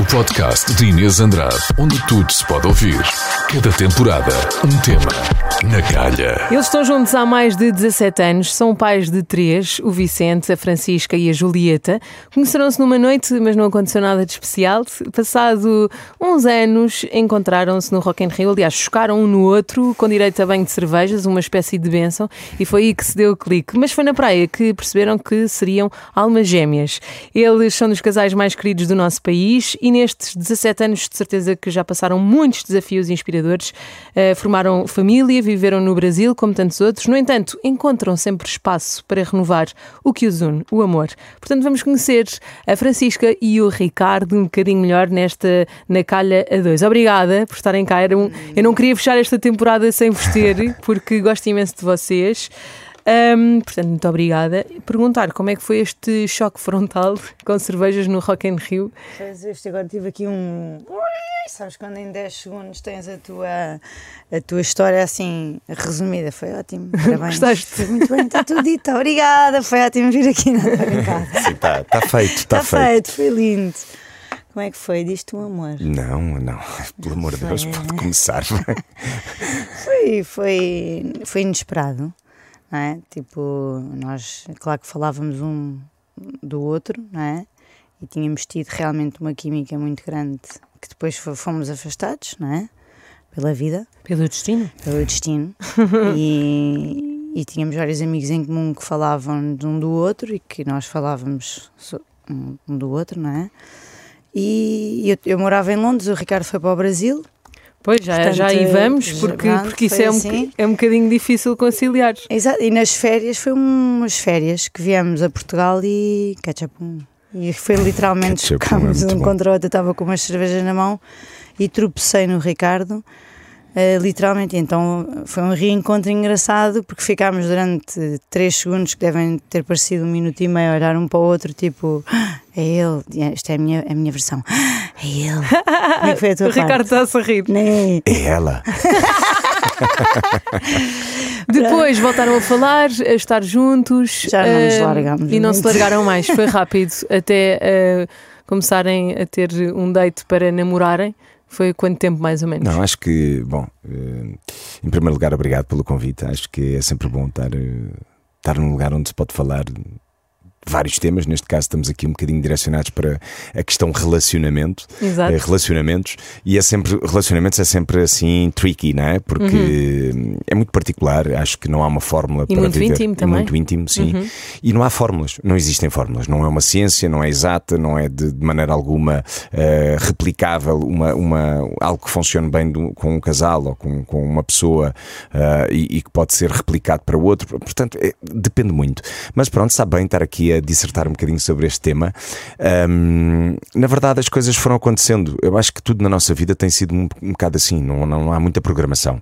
o podcast de Inês Andrade, onde tudo se pode ouvir. Cada temporada, um tema. Na Calha. Eles estão juntos há mais de 17 anos, são pais de três, o Vicente, a Francisca e a Julieta. Conheceram-se numa noite, mas não aconteceu nada de especial. Passado uns anos, encontraram-se no Rock in Rio, aliás, chocaram um no outro, com direito a banho de cervejas, uma espécie de bênção, e foi aí que se deu o clique. Mas foi na praia que perceberam que seriam almas gêmeas. Eles são dos casais mais queridos do nosso país e nestes 17 anos, de certeza que já passaram muitos desafios inspiradores, uh, formaram família, viveram no Brasil, como tantos outros. No entanto, encontram sempre espaço para renovar o que os une, o amor. Portanto, vamos conhecer a Francisca e o Ricardo um bocadinho melhor nesta Na Calha a dois. Obrigada por estarem cá. Eu não queria fechar esta temporada sem vos ter, porque gosto imenso de vocês. Um, portanto, muito obrigada. Perguntar como é que foi este choque frontal com cervejas no Rock in Rio? Este agora tive aqui um. Sabes quando em 10 segundos tens a tua, a tua história assim resumida? Foi ótimo. Parabéns. Gostaste? Foi muito bem, está tudo dito. Obrigada. Foi ótimo vir aqui na Sim, está tá feito, está Está feito. feito, foi lindo. Como é que foi? Diz-te um amor. Não, não, pelo amor de Deus, pode começar. Foi, foi, foi inesperado, não é? Tipo, nós, claro que falávamos um do outro, não é? E tínhamos tido realmente uma química muito grande que depois fo- fomos afastados, não é? Pela vida, Pelo destino? pelo destino. e, e tínhamos vários amigos em comum que falavam de um do outro e que nós falávamos um, um do outro, não é? E eu, eu morava em Londres, o Ricardo foi para o Brasil. Pois, já, Portanto, já aí vamos, porque, pronto, porque isso é um, assim. é um bocadinho difícil conciliar. Exato, e nas férias, foi umas férias que viemos a Portugal e ketchup. E foi literalmente chocámos é um bom. contra o outro. Eu estava com umas cervejas na mão e tropecei no Ricardo, eh, literalmente. Então foi um reencontro engraçado porque ficámos durante três segundos, que devem ter parecido um minuto e meio, a olhar um para o outro, tipo, "Ah, é ele. Esta é a minha, a minha versão. "Ah, É ele. Como é que foi a tua O Ricardo parte? está a sorrir. Nem. É ela. Depois voltaram a falar, a estar juntos. Já não nos ah, largámos E não se largaram mais. Foi rápido até ah, começarem a ter um date para namorarem. Foi quanto tempo, mais ou menos? Não, acho que, bom, eh, em primeiro lugar, obrigado pelo convite. Acho que é sempre bom estar, eh, estar num lugar onde se pode falar vários temas. Neste caso, estamos aqui um bocadinho direcionados para a questão relacionamento. Exato. eh, relacionamentos e é sempre relacionamentos é sempre assim tricky, não é? Porque é muito particular, acho que não há uma fórmula Uhum. E para muito viver. íntimo também. Uhum. muito íntimo, sim. E não há fórmulas, não existem fórmulas, não é uma ciência, não é exata, não é de, de maneira alguma eh, replicável uma, uma, algo que funcione bem do- com um casal ou com, com uma pessoa eh, e, e que pode ser replicado para outro. Portanto, é- depende muito. Mas pronto, está bem estar aqui a dissertar um bocadinho sobre este tema. Ahm, na verdade, as coisas foram acontecendo. Eu acho que tudo na nossa vida tem sido um, um bocado assim, não, não há muita programação.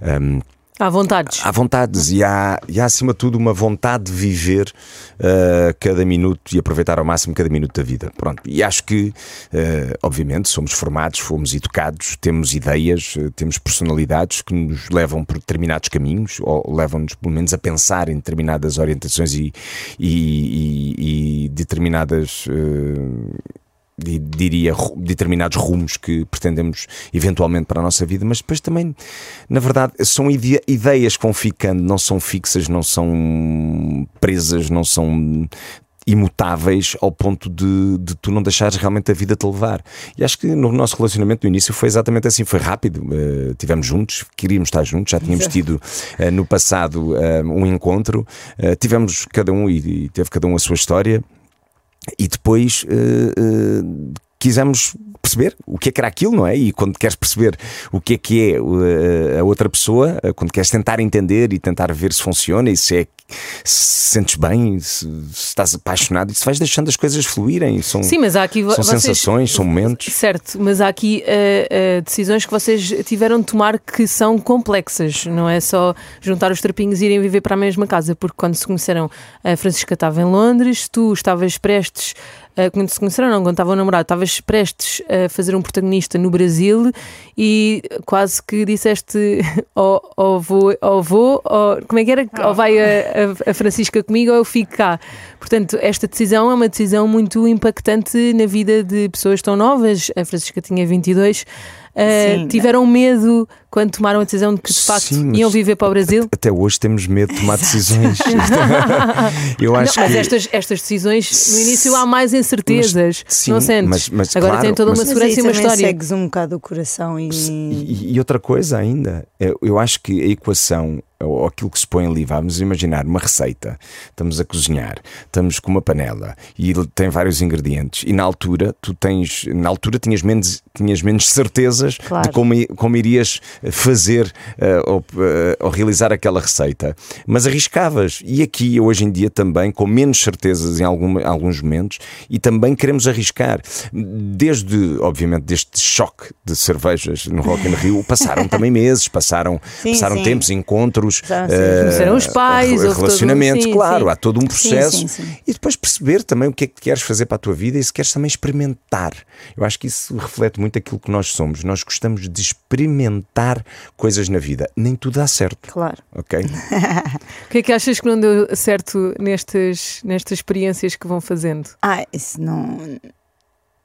Ahm, Há vontades. Há vontades e há, e há acima de tudo uma vontade de viver uh, cada minuto e aproveitar ao máximo cada minuto da vida. Pronto. E acho que, uh, obviamente, somos formados, fomos educados, temos ideias, uh, temos personalidades que nos levam por determinados caminhos ou levam-nos, pelo menos, a pensar em determinadas orientações e, e- e- e determinadas. uh, diria, determinados rumos que pretendemos eventualmente para a nossa vida, mas depois também, na verdade, são ide- ideias que vão ficando, não são fixas, não são presas, não são imutáveis ao ponto de, de tu não deixares realmente a vida te levar. E acho que no nosso relacionamento no início foi exatamente assim, foi rápido. Uh, tivemos juntos, queríamos estar juntos, já tínhamos tido uh, no passado uh, um encontro, uh, tivemos cada um e, e teve cada um a sua história e depois eh, eh, quisemos perceber o que é que era aquilo, não é? E quando queres perceber o que é que é uh, a outra pessoa, uh, quando queres tentar entender e tentar ver se funciona e se é se sentes bem, se, estás apaixonado, e se vais deixando as coisas fluírem. São, Sim, mas há aqui são vocês- sensações, são momentos. Certo, mas há aqui eh, eh, decisões que vocês tiveram de tomar que são complexas, não é só juntar os trapinhos e irem viver para a mesma casa, porque quando se conheceram, a Francisca estava em Londres, tu estavas prestes, eh, quando se conheceram, não, quando estavam namorado, estavas prestes a fazer um protagonista no Brasil e quase que disseste ou, ou vou, ou vou, ou, como é que era? Ou vai a, a- a Francisca comigo ou eu fico cá. Portanto, esta decisão é uma decisão muito impactante na vida de pessoas tão novas. A Francisca tinha 22. Uh, Sim. tiveram medo quando tomaram a decisão de que de facto Sim, iam viver para o Brasil? Até hoje temos medo de tomar decisões. Eu Não, acho mas que. estas, estas decisões, no início há mais incertezas, Mas- sim, não sentes? mas- mas Agora claro, tem toda uma segurança e uma história. segues um bocado o coração e. E, e outra coisa ainda, eu, eu acho que a equação, ou aquilo que se põe ali, vamos imaginar uma receita, estamos a cozinhar, estamos com uma panela e tem vários ingredientes, e na altura tu tens, na altura tinhas menos, tinhas menos certezas Claro. de como, como irias fazer eh, ou, eh, ou realizar aquela receita, mas arriscavas. E aqui, hoje em dia, também, com menos certezas em alguma- alguns momentos, e também queremos arriscar. Desde, obviamente, deste choque de cervejas no Rock in Rio, passaram também meses, passaram, Sim, passaram sim. tempos, encontros, eh, Conheceram os pais, houve todo um- relacionamentos, sim, claro, há todo um processo. E depois perceber também o que é que queres fazer para a tua vida e se queres também experimentar. Eu acho que isso reflete muito aquilo que nós somos. Nós gostamos de experimentar coisas na vida. Nem tudo dá certo, Claro. ok? O que é que achas que não deu certo nestas, nestas experiências que vão fazendo? Ah, isso não.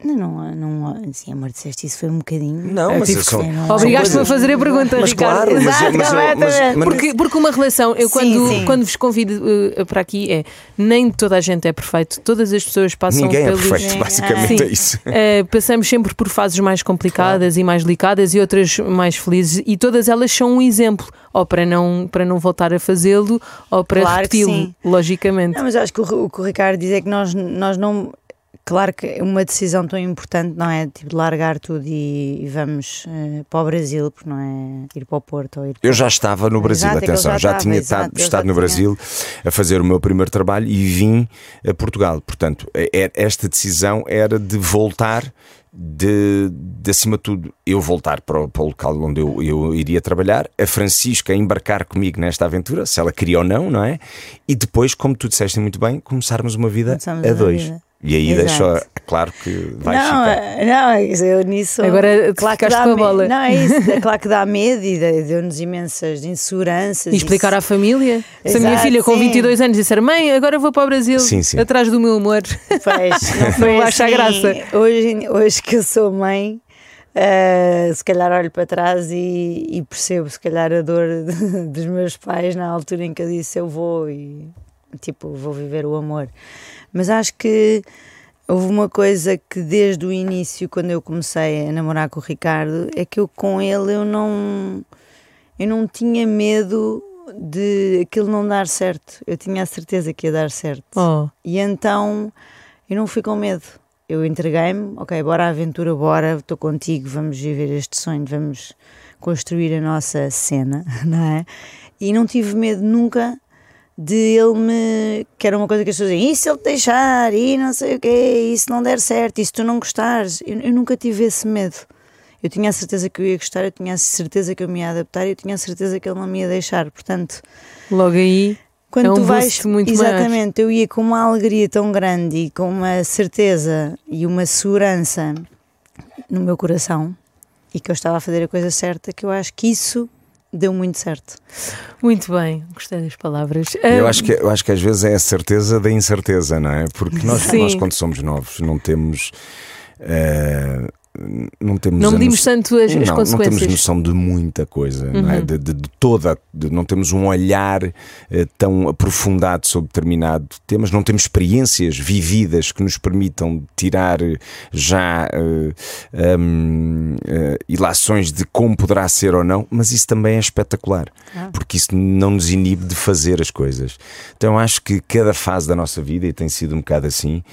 Não, não, não, assim, amor, disseste isso foi um bocadinho. Não, Eu mas tive são, são Obrigaste-me a fazer a pergunta, Mas Ricardo. claro, mas, Exato, mas, mas, mas, Porque, porque uma relação, eu Sim, quando, sim. quando vos convido eh, para aqui é nem toda a gente é perfeito, todas as pessoas passam ninguém é pelos. perfeito, Sim. basicamente Sim. é isso. Eh, passamos sempre por fases mais complicadas e mais delicadas e outras mais felizes e todas elas são um exemplo ou para não para não voltar a fazê-lo ou para Claro repeti-lo sim. logicamente Não, mas acho que o, o que o Ricardo diz é que nós, nós não. Claro que uma decisão tão importante não é tipo largar tudo e, e vamos eh, para o Brasil, porque não é ir para o Porto ou ir para Eu já estava no Brasil, Exato, é ele atenção, já já, estava, tinha exato, estado, estado no tinha. Brasil a fazer o meu primeiro trabalho e vim a Portugal. Portanto, é- é- esta decisão era de voltar, de, de acima de tudo, eu voltar para o, para o local onde eu, eu iria trabalhar, a Francisca embarcar comigo nesta aventura, se ela queria ou não, não é? E depois, como tu disseste muito bem, começarmos uma vida Começamos a dois. vida. E aí Exato. deixo claro que vais não, ficar. eh, não, isso eu nisso. Agora claro que dá com a bola. Não, é isso. é Claro que dá medo e deu-nos imensas inseguranças. e explicar isso. à família se a minha Exato, filha com sim. 22 anos disser mãe agora vou para o Brasil Sim, sim. atrás do meu amor Pois, não foi Não acha assim. graça. Hoje, hoje que eu sou mãe, eh, se calhar olho para trás e, e percebo se calhar a dor de- dos meus pais na altura em que eu disse eu vou e tipo vou viver o amor. Mas acho que houve uma coisa que desde o início, quando eu comecei a namorar com o Ricardo, é que eu com ele eu não eu não tinha medo de aquilo não dar certo. Eu tinha a certeza que ia dar certo. oh, E então eu não fui com medo. Eu entreguei-me, ok, bora à aventura, bora, estou contigo, vamos viver este sonho, vamos construir a nossa cena, não é? E não tive medo nunca de ele me. que era uma coisa que as pessoas diziam, e se ele te deixar, e não sei o quê, e se não der certo, e se tu não gostares. Eu, eu nunca tive esse medo. Eu tinha a certeza que eu ia gostar, eu tinha a certeza que eu me ia adaptar, eu tinha a certeza que ele não me ia deixar. Portanto, logo aí quando É um tu vais, muito maior. exatamente, eu ia com uma alegria tão grande e com uma certeza e uma segurança no meu coração e que eu estava a fazer a coisa certa, que eu acho que isso deu muito certo. muito bem gostei das palavras Eu acho, que, eu acho que às vezes é a certeza da incerteza, não é? Porque nós, nós quando somos novos, não temos. eh, não temos não medimos noção- tanto as, as não, não consequências temos noção de muita coisa, não é? Uhum. de, de- de toda, de- não temos um olhar eh, tão aprofundado sobre determinado temas, não temos experiências vividas que nos permitam tirar eh, já hum, eh, ilações de como poderá ser ou não, mas isso também é espetacular, Ah. porque isso não nos inibe de fazer as coisas. Então acho que cada fase da nossa vida, e tem sido um bocado assim,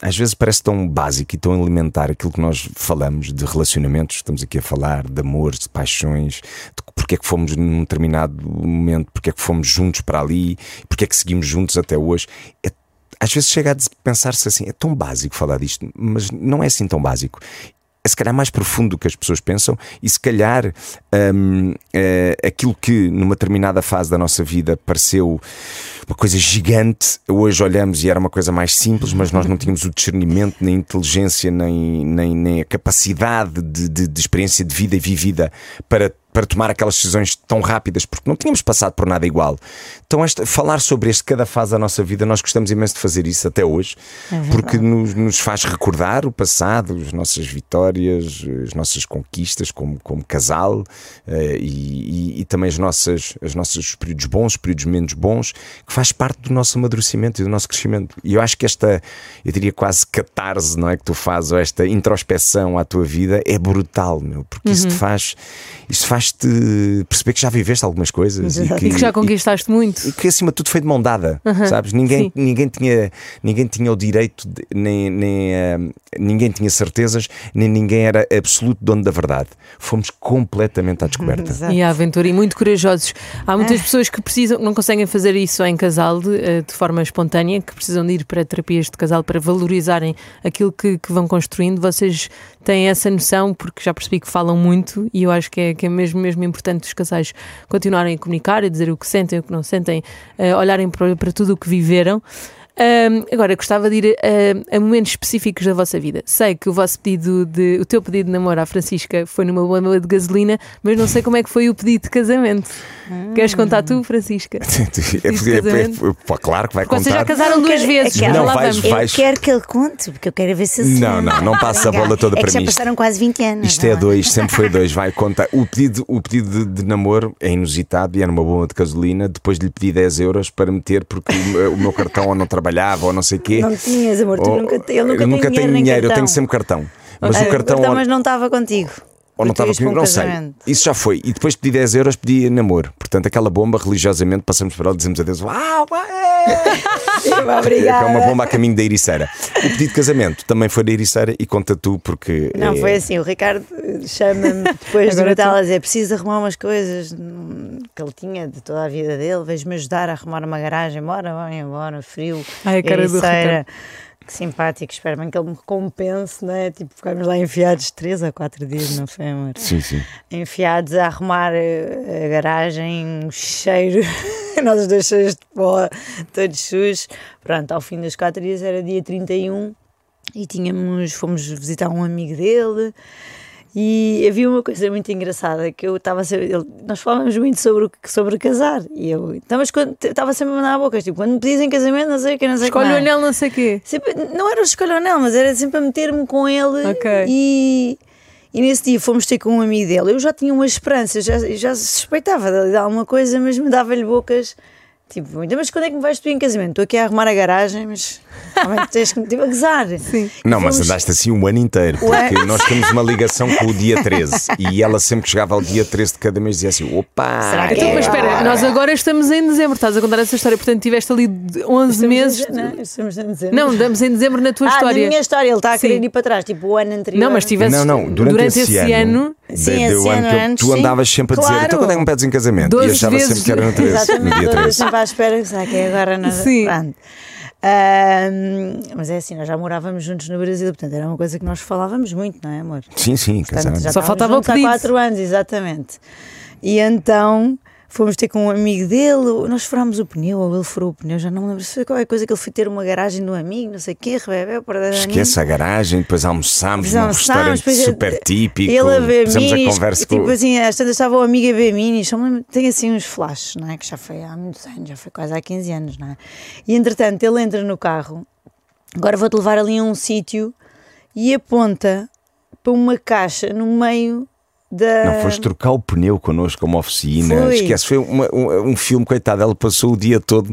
às vezes parece tão básico e tão elementar aquilo que nós falamos de relacionamentos, estamos aqui a falar de amores, de paixões, de porque é que fomos num determinado momento, porque é que fomos juntos para ali, porque é que seguimos juntos até hoje. É às vezes chega a pensar-se assim, é tão básico falar disto, mas não é assim tão básico é se calhar mais profundo do que as pessoas pensam e se calhar um, é, aquilo que numa determinada fase da nossa vida pareceu uma coisa gigante, hoje olhamos e era uma coisa mais simples, mas nós não tínhamos o discernimento, nem inteligência, nem, nem, nem a capacidade de, de, de experiência de vida e vivida para para tomar aquelas decisões tão rápidas, porque não tínhamos passado por nada igual. Então, esta, falar sobre este cada fase da nossa vida, nós gostamos imenso de fazer isso até hoje, é porque nos, nos, faz recordar o passado, as nossas vitórias, as nossas conquistas como, como casal uh, e, e, e, também as nossas, as nossos períodos bons, períodos menos bons, que faz parte do nosso amadurecimento e do nosso crescimento. E eu acho que esta, eu diria quase catarse, não é? Que tu fazes, ou esta introspeção à tua vida, é brutal, meu, porque uhum. isso te faz, isso faz faz-te perceber que já viveste algumas coisas e que, e que, já conquistaste e, muito. E que acima de tudo foi de mão dada, sabes? Ninguém, ninguém, tinha, ninguém tinha o direito, de, nem, nem uh, ninguém tinha certezas, nem ninguém era absoluto dono da verdade. Fomos completamente à descoberta. e à aventura, e muito corajosos. Há muitas é. pessoas que precisam, não conseguem fazer isso em casal de, eh, de, forma espontânea, que precisam de ir para terapias de casal para valorizarem aquilo que, que vão construindo. Vocês têm essa noção, porque já percebi que falam muito, e eu acho que é, que é mesmo, mesmo importante os casais continuarem a comunicar, a dizer o que sentem, o que não sentem, uh, olharem para, para tudo o que viveram. Um, agora, gostava de ir a, a, momentos específicos da vossa vida. Sei que o vosso pedido de, o teu pedido de namoro à Francisca foi numa bomba de gasolina, mas não sei como é que foi o pedido de casamento. Hum. Queres contar tu, Francisca? é, é, é, claro que vai porque contar. Vocês já casaram duas quero, vezes. Quero, não, vais, vais... Eu quero que ele conte, porque eu quero ver se Não, não, não passa a bola toda é para já mim. Já passaram quase 20 anos. Isto é dois, sempre foi dois. Vai contar. O pedido, o pedido de, de namoro é inusitado e era uma bomba de gasolina. Depois lhe pedi 10 euros para meter porque o, o meu cartão ou não trabalhava ou não sei quê. Não tinhas, amor, tu nunca, ele nunca, eu nunca tenho dinheiro, eu tenho sempre cartão. Mas ah, o cartão. cartão mas não estava contigo. Ou não estava comigo, não sei. Isso já foi. E depois pedi 10 euros, pedi namoro. Portanto, aquela bomba, religiosamente, passamos por ela e dizemos a Deus: Uau, Obrigada. É uma bomba a caminho da Ericeira. O pedido de casamento também foi da Ericeira e conta tu, porque. Não, é... foi assim: o Ricardo chama-me depois do Natal a dizer: preciso arrumar umas coisas que ele tinha de toda a vida dele, vejo-me ajudar a arrumar uma garagem. Bora, vai embora, frio. Ai, a cara Ericeira. do que simpático, espero bem que ele me recompense, não é? Tipo, ficámos lá enfiados três a quatro dias, não foi, amor? Sim, sim. Enfiados a arrumar a garagem, um cheiro, nós dois cheios de pó, todos sujos. Pronto, ao fim dos quatro dias era dia 31 e tínhamos, fomos visitar um amigo dele e havia uma coisa muito engraçada que eu estava nós falávamos muito sobre, sobre casar e eu estava sempre a mandar a boca, tipo, quando me pedissem casamento, não sei o que, não sei Escolhe o anel, não sei o quê. Sempre, não era o escolhe o anel, mas era sempre a meter-me com ele okay. e. E nesse dia fomos ter com um amigo dele. Eu já tinha uma esperança, já, já suspeitava de alguma coisa, mas me dava-lhe bocas Tipo, então, mas quando é que me vais pedir em casamento? Estou aqui a arrumar a garagem, mas tens que me tipo, a gozar. Sim. Não, mas andaste assim um ano inteiro, porque nós temos uma ligação com o dia 13 e ela sempre que chegava ao dia 13 de cada mês dizia assim: opa! Será que então, é mas espera, nós agora estamos em dezembro, estás a contar essa história, portanto tiveste ali 11 estamos meses. Em, não, estamos em dezembro. Não, damos em dezembro na tua ah, história. Na minha história, ele está a querer Sim. ir para trás, tipo o ano anterior. Não, mas tiveste. Não, não, durante, durante esse, esse ano, ano Sim, de, esse ano, ano antes, tu andavas sempre a dizer: claro. então quando é que me pedes em casamento? E achava sempre que era no 13, Exatamente, no dia 13. À espera, que é agora? Nada? Sim. Pronto. mas é assim, nós já morávamos juntos no Brasil, portanto era uma coisa que nós falávamos muito, não é, amor? Sim, sim, portanto, já Só faltava o pedido. Há quatro anos, exatamente. E então fomos ter com um amigo dele, nós furámos o pneu, ou ele furou o pneu, já não me lembro. Se foi qualquer coisa que ele foi ter uma garagem do amigo, não sei o quê, rebebeu, Esquece a garagem, depois almoçámos num restaurante super típico, ele a ver minis, a conversa tipo com... assim, às tantas estava o amigo a ver minis, só me tem assim uns flashes, não é, que já foi há muitos anos, já foi quase há 15 anos, não é, e entretanto ele entra no carro, agora vou-te levar ali a um sítio, e aponta para uma caixa no meio da... Não, foste trocar o pneu connosco como oficina. Foi. Esquece, foi uma, um, um, filme, coitado. Ela passou o dia todo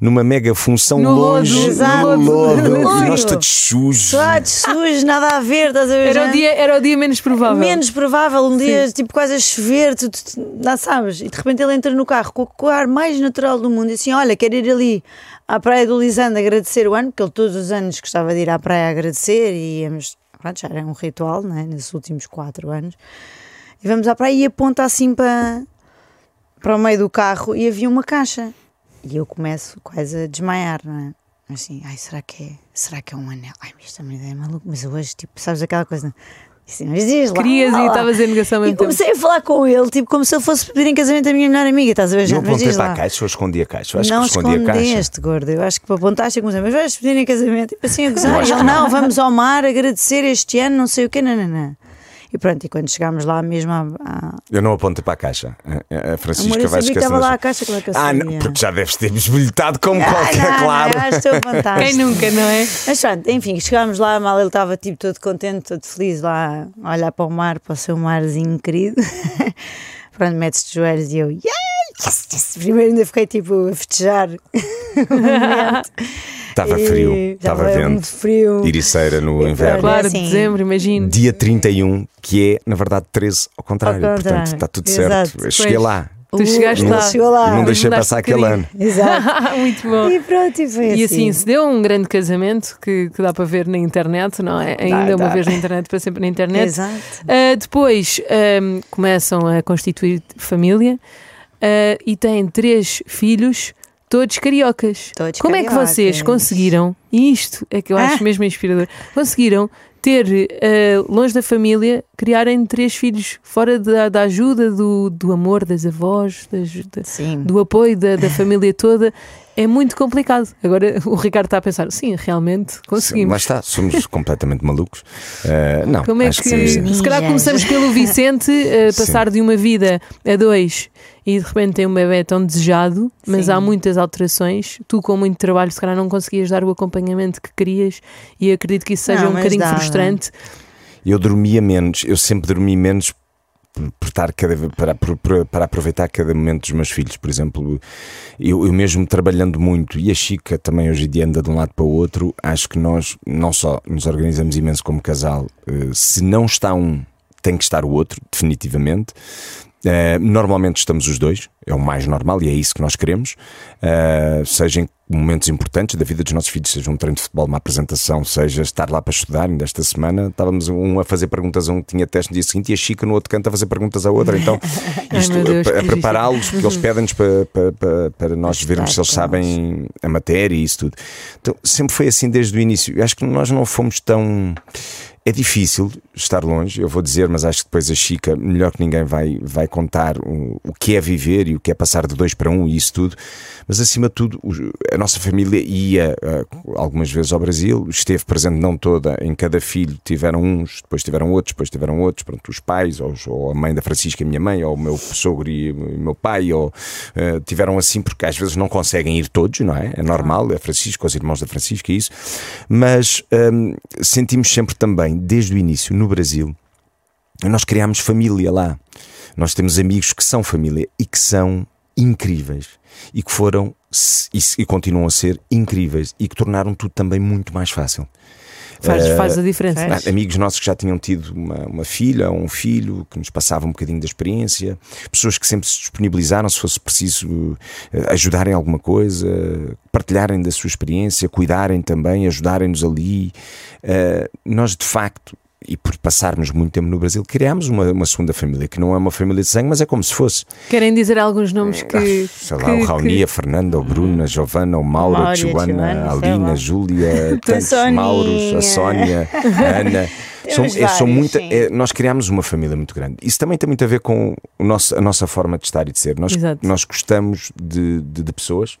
numa mega função no longe, lodo, no lodo. lodo. Nós todos sujos. Todos sujos, nada a ver, estás a ver? Era o, dia, era o dia menos provável. Menos provável, um dia Sim. tipo quase a chover, tu, tu, tu, não sabes? E de repente ele entra no carro com o ar mais natural do mundo e assim: Olha, quero ir ali à praia do Lisandro agradecer o ano, porque ele todos os anos gostava de ir à praia agradecer e íamos pronto, já era um ritual, né, nesses últimos quatro anos. E vamos à praia e aponta assim para, para o meio do carro e havia uma caixa. E eu começo quase a desmaiar, não é? Assim, ai, será que é, será que é um anel? Ai, mas esta ideia é maluco, mas hoje, tipo, sabes aquela coisa, Assim, mas diz lá. Querias lá, e estavas em negação E mesmo tempo. comecei a falar com ele, tipo, como se ele fosse pedir em casamento a minha melhor amiga, estás a ver? Eu Já, mas apontei diz para lá. a caixa, eu escondi a caixa. Eu acho não que escondi a caixa. escondeste, gordo. Eu acho que para apontaste e comecei, mas vais pedir em casamento, tipo assim a gozar. E ele, que não. não, vamos ao mar agradecer este ano, não sei o quê, não, não, não. E pronto, e quando chegámos lá mesmo à. à... Eu não apontei para a caixa. A- A Francisca Amor, eu vai esquecer. estava lá a caixa, como é que eu Ah, sabia? não, porque já deves ter bisbilhotado como Ah, qualquer, não, claro. Não, estou fantástico. Quem nunca, não é? Mas pronto, enfim, chegámos lá, mal ele estava tipo todo contente, todo feliz lá a olhar para o mar, para o seu marzinho querido. pronto, mete-se de joelhos e eu, yeah, yes, yes. Primeiro ainda fiquei tipo a festejar o momento. Estava frio, estava vento. frio. Iriceira no E inverno. Claro, assim. dezembro, imagino. Dia 31, que é, na verdade, 13 ao contrário. Ao Portanto, contrário. está tudo Exato. certo. Eu cheguei Pois. lá. Tu chegaste Uh, lá. Chegou lá. E não deixei mudaste passar aquele ano. Exato. Muito bom. E pronto, e foi E assim. assim se deu um grande casamento que, que dá para ver na internet, não é? Ainda uma dá. vez na internet, para sempre na internet. Exato. Uh, depois um, começam a constituir família uh, e têm três filhos, todos cariocas. Todos Como é que vocês cariocas. conseguiram, e isto é que eu acho Ah. mesmo inspirador, conseguiram ter, uh, longe da família, criarem três filhos fora da, da ajuda, do, do amor das avós, das, da- Sim. do apoio da, da família toda? É muito complicado. Agora o Ricardo está a pensar, sim, realmente Lá conseguimos. está, somos completamente malucos. Uh, não, Como é acho que, que, somos- se calhar Ninjas. começamos pelo Vicente a Sim. passar de uma vida a dois e de repente tem um bebê tão desejado, mas Sim. há muitas alterações. Tu, com muito trabalho, se calhar não conseguias dar o acompanhamento que querias e acredito que isso seja Não, um bocadinho dava. frustrante. Eu dormia menos, eu sempre dormi menos por, estar cada, para, por- para aproveitar cada momento dos meus filhos. Por exemplo, eu, eu mesmo trabalhando muito e a Chica também hoje em dia anda de um lado para o outro, acho que nós não só nos organizamos imenso como casal, eh, se não está um, tem que estar o outro, definitivamente. Eh, normalmente estamos os dois, é o mais normal e é isso que nós queremos. Eh, seja em momentos importantes da vida dos nossos filhos, seja um treino de futebol, uma apresentação, seja estar lá para estudar. Ainda esta semana estávamos um a fazer perguntas a um que tinha teste no dia seguinte e a Chica no outro canto a fazer perguntas a outra. Então, Ai, isto meu Deus, a, a que prepará-los, porque eles pedem-nos para, para, para, para nós vermos se eles sabem a matéria e isso tudo. Então, sempre foi assim desde o início. Eu acho que nós não fomos tão. É difícil estar longe, eu vou dizer, mas acho que depois a Chica, melhor que ninguém, vai, vai contar o, o que é viver e o que é passar de dois para um e isso tudo. Mas acima de tudo, a nossa família ia ah, algumas vezes ao Brasil, esteve presente não toda em cada filho, tiveram uns, depois tiveram outros, depois tiveram outros, pronto, os pais, ou, ou a mãe da Francisca, a minha mãe, ou o meu sogro e o meu pai, ou ah, tiveram assim, porque às vezes não conseguem ir todos, não é? É normal, é Francisco, os irmãos da Francisca e isso, mas hum, sentimos sempre também, desde o início, no Brasil, nós criámos família lá. Nós temos amigos que são família e que são incríveis e que foram e, e continuam a ser incríveis e que tornaram tudo também muito mais fácil. Faz, Eh, faz a diferença. faz. Há Amigos nossos que já tinham tido uma, uma filha ou um filho que nos passavam um bocadinho da experiência, pessoas que sempre se disponibilizaram, se fosse preciso eh, ajudarem em alguma coisa, partilharem da sua experiência, cuidarem também, ajudarem-nos ali. Eh, nós, de facto, e por passarmos muito tempo no Brasil, criámos uma, uma segunda família, que não é uma família de sangue, mas é como se fosse. Querem dizer alguns nomes que. Ah, Sei lá, que- o Raoni, que- a Fernanda, o Bruno, a Giovana, o Mauro, a Mauro, a Joana, a Alina, a Júlia, tantos Soninha. Mauros, a Sónia, a Ana. São, são muita, é, nós criámos uma família muito grande. Isso também tem muito a ver com o nosso, a nossa forma de estar e de ser. Nós, Exato. nós gostamos de, de, de pessoas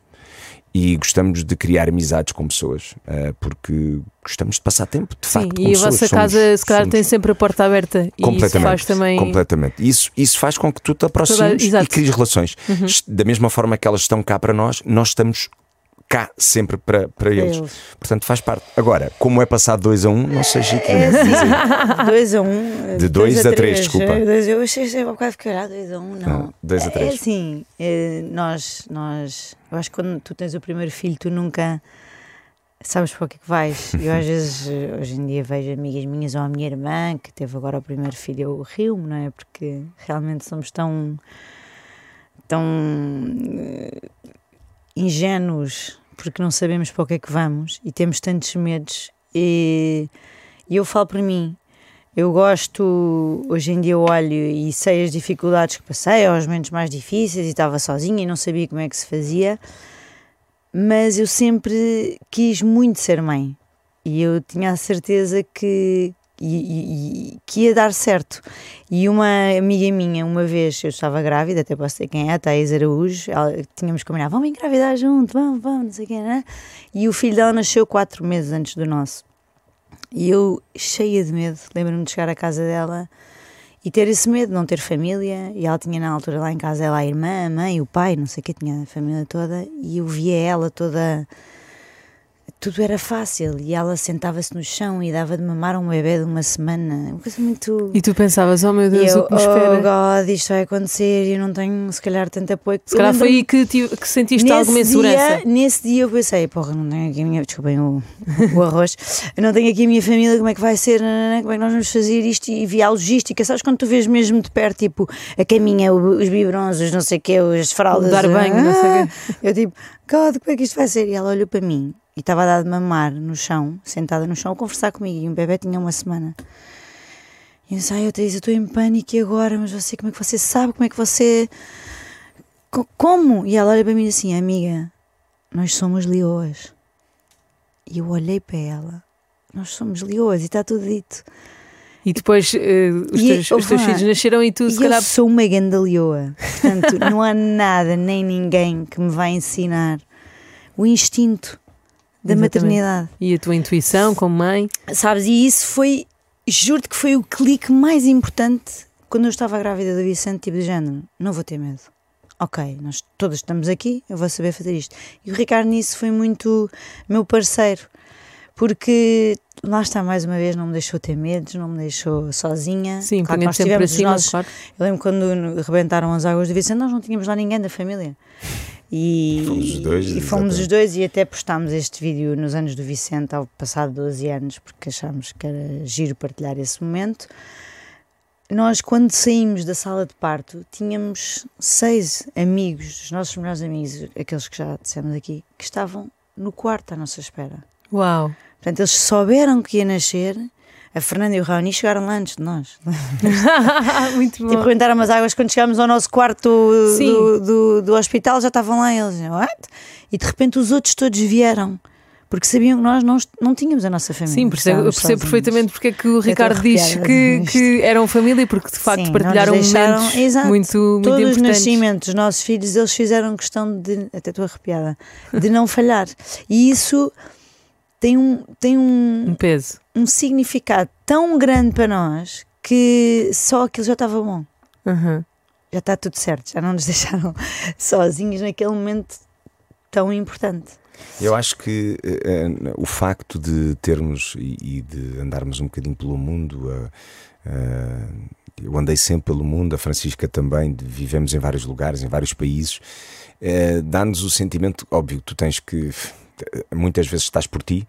e gostamos de criar amizades com pessoas, eh, porque gostamos de passar tempo, de Sim, facto. com e a pessoas. vossa Somos- casa, se calhar, somos- tem sempre a porta aberta e isso faz também. completamente. Isso, isso faz com que tu te aproximes exato. e cries relações. Da mesma forma que elas estão cá para nós, nós estamos cá sempre para, para eles. eles. Portanto, faz parte. Agora, como é passado 2 a 1, um, não sei. É assim, 2 a 1. Um, De dois a três, desculpa. Eu achei que um bocado ficar 2 a 1, um, não. Não, dois a três. É assim, é, nós, nós. Eu acho que quando tu tens o primeiro filho, tu nunca sabes para o que é que vais. Eu às vezes, hoje em dia, vejo amigas minhas ou a minha irmã, que teve agora o primeiro filho, eu rio-me, não é? Porque realmente somos tão. tão. eh, ingênuos, porque não sabemos para o que é que vamos e temos tantos medos. E, E eu falo por mim, eu gosto, hoje em dia olho e sei as dificuldades que passei, aos momentos mais difíceis e estava sozinha e não sabia como é que se fazia, mas eu sempre quis muito ser mãe e eu tinha a certeza que, e, e, que ia dar certo. E uma amiga minha, uma vez, eu estava grávida, até posso dizer quem é, a Thais Araújo, ela, tínhamos combinado, vamos engravidar junto, vamos, vamos, não sei quem, né? E o filho dela nasceu quatro meses antes do nosso. E eu, cheia de medo, lembro-me de chegar à casa dela e ter esse medo de não ter família. E ela tinha na altura lá em casa ela a irmã, a mãe, o pai, não sei o que, tinha a família toda. E eu via ela toda tudo era fácil e ela sentava-se no chão e dava de mamar a um bebê de uma semana, uma coisa muito. E tu pensavas, oh meu Deus, eu, o que me espera? Oh God, isto vai acontecer e eu não tenho se calhar tanto apoio. Se calhar foi aí que, que sentiste nesse alguma insegurança. Dia, nesse dia eu pensei, porra, não tenho aqui a minha. Desculpem o, o arroz, eu não tenho aqui a minha família, como é que vai ser, como é que nós vamos fazer isto e via a logística, sabes quando tu vês mesmo de perto, tipo, a caminha, os biberons, os não sei o quê, as fraldas. Dar banho, ah, não sei o quê. Eu tipo, God, como é que isto vai ser? E ela olhou para mim e estava a dar de mamar no chão, sentada no chão, a conversar comigo. E um bebê tinha uma semana. E eu disse: Ai, eu estou em pânico agora, mas você, como é que você sabe? Como é que você. Como? E ela olha para mim assim: Amiga, nós somos leoas. E eu olhei para ela: Nós somos leoas e está tudo dito. E depois uh, os, e, teus, os teus filhos nasceram e tu, se e calhar. Eu sou uma grande leoa. Portanto, não há nada nem ninguém que me vai ensinar o instinto da Exatamente. maternidade. E a tua intuição como mãe? Sabes, e isso foi, juro-te que foi o clique mais importante quando eu estava grávida do Vicente, tipo de género, não vou ter medo. Ok, nós todos estamos aqui, eu vou saber fazer isto. E o Ricardo nisso foi muito meu parceiro, porque lá está mais uma vez, não me deixou ter medos, não me deixou sozinha. Sim, claro nós tivemos cima, nossos, claro. Eu lembro quando rebentaram as águas do Vicente, nós não tínhamos lá ninguém da família. E fomos os dois. E fomos os dois e até postámos este vídeo nos anos do Vicente, ao passado 12 anos, porque achámos que era giro partilhar esse momento. Nós, quando saímos da sala de parto, tínhamos seis amigos, os nossos melhores amigos, aqueles que já dissemos aqui, que estavam no quarto à nossa espera. Uau! Portanto, eles souberam que ia nascer a Fernanda e o Raoni chegaram lá antes de nós. Muito bom. Tipo, rebentaram as águas quando chegámos ao nosso quarto do, do, do, hospital, já estavam lá eles. What? E de repente os outros todos vieram. Porque sabiam que nós não, não tínhamos a nossa família. Sim, percebo, eu percebo perfeitamente porque é que o Ricardo diz que, que eram família, porque de facto Sim, partilharam deixaram, momentos exato, muito, muito Todos importantes. os nascimentos dos nossos filhos, eles fizeram questão de, até estou arrepiada, de não falhar. E isso tem um, tem um, um peso, um significado tão grande para nós que só aquilo já estava bom. Uhum. Já está tudo certo, já não nos deixaram sozinhos naquele momento tão importante. Eu acho que uh, o facto de termos e, e, de andarmos um bocadinho pelo mundo, uh, uh, eu andei sempre pelo mundo, a Francisca também, de, vivemos em vários lugares, em vários países, dá-nos o sentimento, óbvio, tu tens que muitas vezes estás por ti,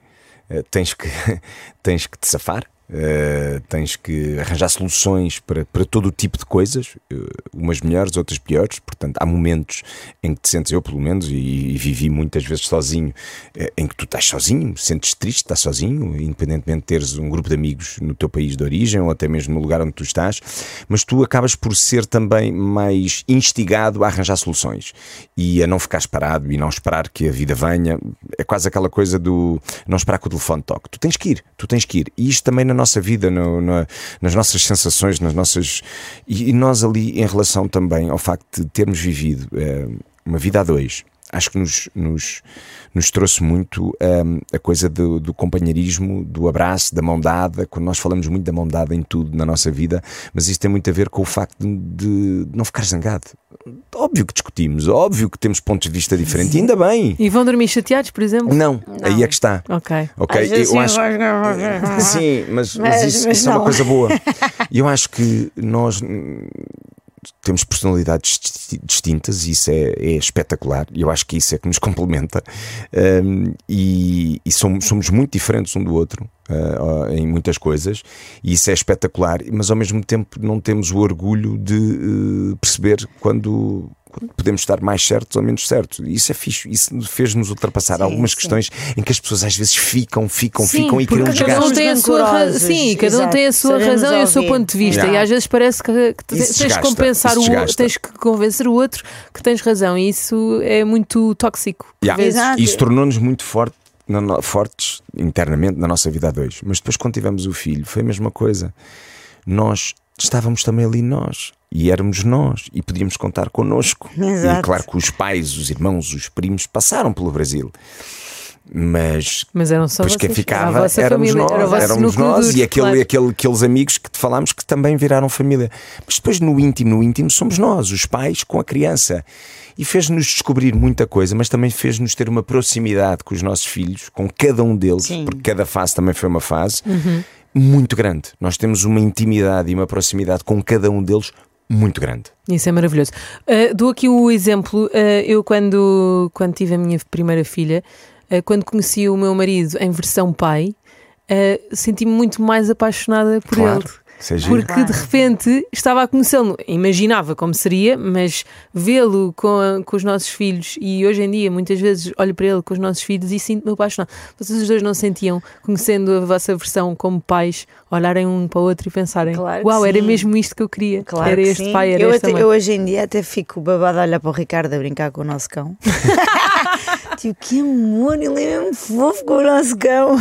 eh, tens que, tens que te safar, Uh, tens que arranjar soluções para, para todo o tipo de coisas, uh, umas melhores, outras piores. Portanto, há momentos em que te sentes, eu pelo menos, e, e vivi muitas vezes sozinho, uh, em que tu estás sozinho, sentes triste, estás sozinho, independentemente de teres um grupo de amigos no teu país de origem ou até mesmo no lugar onde tu estás, mas tu acabas por ser também mais instigado a arranjar soluções e a não ficares parado e não esperar que a vida venha. É quase aquela coisa do não esperar que o telefone toque. Tu tens que ir, tu tens que ir. E isto também na nossa vida, no, no, nas nossas sensações, nas nossas. E, e, nós ali, em relação também ao facto de termos vivido é, uma vida a dois, acho que nos, nos, nos trouxe muito um, a coisa do, do, companheirismo, do abraço, da mão dada. Quando nós falamos muito da mão dada em tudo na nossa vida, mas isso tem muito a ver com o facto de, de não ficar zangado. Óbvio que discutimos, óbvio que temos pontos de vista diferentes, ainda bem. E vão dormir chateados, por exemplo? Não, não. aí é que está. Ok. Ok, eu acho. Sim, mas, mas, mas isso, mas isso é uma coisa boa. E eu acho que nós temos personalidades distintas e isso é, é, espetacular. Eu acho que isso é que nos complementa. Um, e, e somos, somos, muito diferentes um do outro uh, em muitas coisas e isso é espetacular, mas ao mesmo tempo não temos o orgulho de uh, perceber quando podemos estar mais certos ou menos certos. E isso é fixe, isso fez-nos ultrapassar Sim, algumas sim. questões em que as pessoas às vezes ficam, ficam, Sim, ficam e criam um porque cada um desgaste. tem a sua sim, cada um Exato. tem a sua Sabemos razão e o seu ponto de vista. Yeah. E às vezes parece que, que tens que desgasta, compensar isso o outro, tens que convencer o outro que tens razão. E isso é muito tóxico. Yeah. Isso tornou-nos muito forte, na fortes internamente na nossa vida a dois. Mas depois, quando tivemos o filho, foi a mesma coisa. Nós estávamos também ali nós. E éramos nós. E podíamos contar connosco. Exato. E claro que os pais, os irmãos, os primos passaram pelo Brasil. Mas Mas eram só quem vocês. A ficava éramos família, nós, era éramos nós duro, e aquele, claro. aquele, aqueles amigos que te falámos que também viraram família. Mas depois no íntimo, no íntimo somos nós, os pais com a criança. E fez-nos descobrir muita coisa, mas também fez-nos ter uma proximidade com os nossos filhos, com cada um deles, Sim. porque cada fase também foi uma fase Uhum. muito grande. Nós temos uma intimidade e uma proximidade com cada um deles muito grande. Isso é maravilhoso. Uh, dou aqui o exemplo. uh, eu, quando, quando tive a minha primeira filha, uh, quando conheci o meu marido em versão pai, senti-me muito mais apaixonada por Claro. ele. É. Porque de repente estava a conhecê-lo, imaginava como seria, mas vê-lo com, com os nossos filhos e hoje em dia muitas vezes olho para ele com os nossos filhos e sinto-me apaixonado. Vocês os dois não sentiam, conhecendo a vossa versão como pais, olharem um para o outro e pensarem: Claro Uau, era sim. mesmo isto que eu queria. Claro era que este sim. pai, era eu, esta até- mãe. eu hoje em dia até fico babada a olhar para o Ricardo a brincar com o nosso cão. tipo, que amor, ele é mesmo fofo com o nosso cão.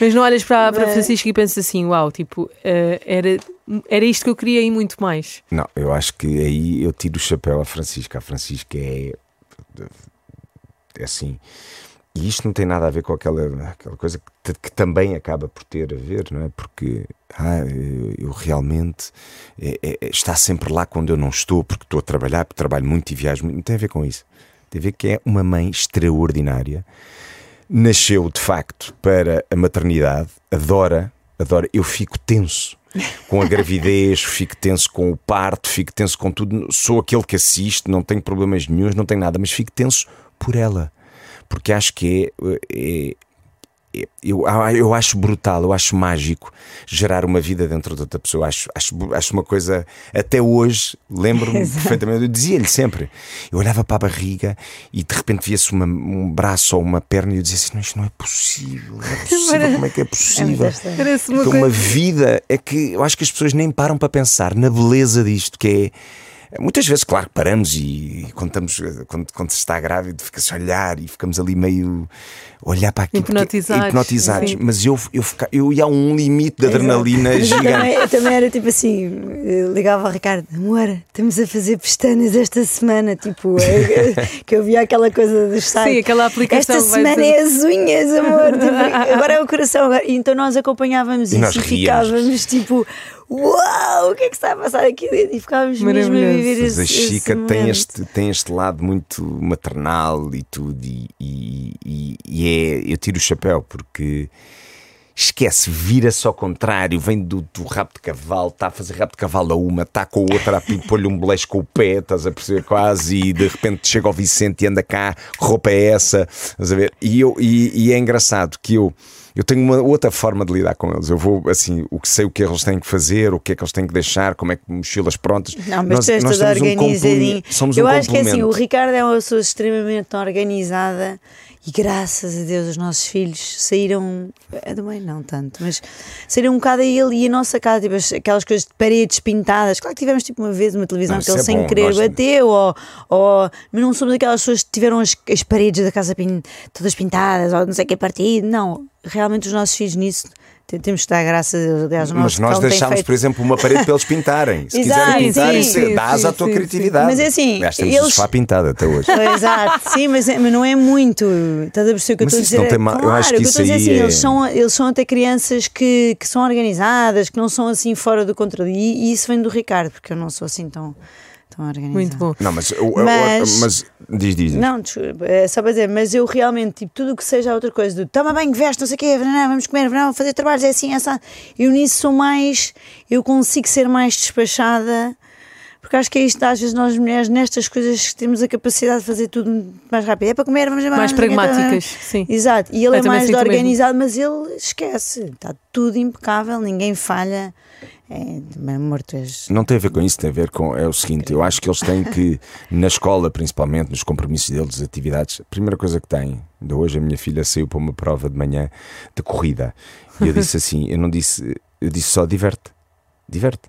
Mas não olhas para, para Mas- Francisco e pensas assim: Uau, tipo, eh, era, era isto que eu queria e muito mais. Não, eu acho que aí eu tiro o chapéu à Francisca. A Francisca é. É assim. E isto não tem nada a ver com aquela, aquela coisa que, que também acaba por ter a ver, não é? Porque ah, eu, realmente. é- é- é- está sempre lá quando eu não estou, porque estou a trabalhar, porque trabalho muito e viajo muito. Não tem a ver com isso. Ver que é uma mãe extraordinária. Nasceu de facto para a maternidade, adora, adora. Eu fico tenso com a gravidez, fico tenso com o parto, fico tenso com tudo. Sou aquele que assiste, não tenho problemas nenhums, não tenho nada, mas fico tenso por ela. Porque acho que é- é- eu, eu acho brutal, eu acho mágico gerar uma vida dentro de outra pessoa. Acho, acho, acho uma coisa. Até hoje, lembro-me perfeitamente, eu dizia-lhe sempre. Eu olhava para a barriga e de repente via-se um braço ou uma perna e eu dizia assim: não, isto não é possível, não é possível, como é que é possível? Parece uma Então, uma vida é que eu acho que as pessoas nem param para pensar na beleza disto, que é. Muitas vezes, claro, paramos e quando, estamos, quando, quando se está grávido fica-se a olhar e ficamos ali meio a olhar para aquilo. porque- Hipnotizados, hipnotizados. sim. Mas eu, eu, fica- eu ia a um limite de adrenalina Mas eu gigante. também, eu também era tipo assim, ligava ao Ricardo, amor, estamos a fazer pestanas esta semana, tipo, que eu via aquela coisa dos sites. Sim, aquela aplicação Esta semana dizer- é as unhas, amor, tipo, agora é o coração. Agora. Então nós acompanhávamos E isso nós e ficávamos tipo, uau, o que é que está a passar aqui dentro? E ficávamos mesmo a Maravilhoso. viver esse, a Chica esse tem este, tem este lado muito maternal e tudo, e, e, e- e é. Eu tiro o chapéu porque esquece, vira-se ao contrário, vem do, do rabo de cavalo, está a fazer rabo de cavalo a uma, está com a outra a pôr-lhe um bleijo com o pé, estás a perceber quase, e de repente chega ao Vicente e anda cá, roupa é essa, estás a ver? E, eu, e, e é engraçado que eu. Eu tenho uma outra forma de lidar com eles. Eu vou, assim, o que sei o que eles têm que fazer, o que é que eles têm que deixar, como é que mochilas prontas. Não, mas Nós- tu és nós toda somos um somos eu um acho que é assim, o. Ricardo é uma pessoa extremamente organizada e graças a Deus os nossos filhos saíram, a do meio não tanto, mas saíram um bocado a ele e a nossa casa, tipo, as- aquelas coisas de paredes pintadas. Claro que tivemos tipo uma vez uma televisão Não, que ele é sem bom, querer nós- bateu, ou, ou, mas não somos aquelas pessoas que tiveram as, as paredes da casa pin- todas pintadas, ou não sei o que partido. Não, realmente os nossos filhos nisso. te- Temos que dar graças o Mas nós deixámos, por exemplo, uma parede para eles pintarem. Se Exato, quiserem pintar, sim, isso sim, dás sim, à tua sim, criatividade. Mas é assim, Aliás, temos eles- o sofá pintado até hoje. Exato, sim, mas, é- mas não é muito. Estás a perceber o que eu Mas estou a dizer? não tem mal- eu claro, acho que eu isso aí assim, é- eles, são, eles são até crianças que, que são organizadas, que não são assim fora do controle. E, e isso vem do Ricardo, porque eu não sou assim tão, tão organizada. Muito bom. Não, mas, o- Mas- mas diz, diz. Não, desculpa, é só para dizer, mas eu realmente, tipo, tudo o que seja outra coisa, do toma bem, veste, não sei o quê, não, vamos comer, não, fazer trabalhos, é assim, é assim. Eu nisso sou mais, eu consigo ser mais despachada, porque acho que é isto, às vezes nós mulheres, nestas coisas, temos a capacidade de fazer tudo mais rápido. É para comer, vamos. Mais quê, pragmáticas, sim. Exato, e ele Eu é mais sinto o mesmo. organizado, mas ele esquece, está tudo impecável, ninguém falha. É, és. Não tem a ver com isso, tem a ver com. É o seguinte, eu acho que eles têm que, na escola principalmente, nos compromissos deles, atividades, a primeira coisa que têm, ainda hoje a minha filha saiu para uma prova de manhã de corrida e eu disse assim: eu não disse, eu disse só diverte, diverte.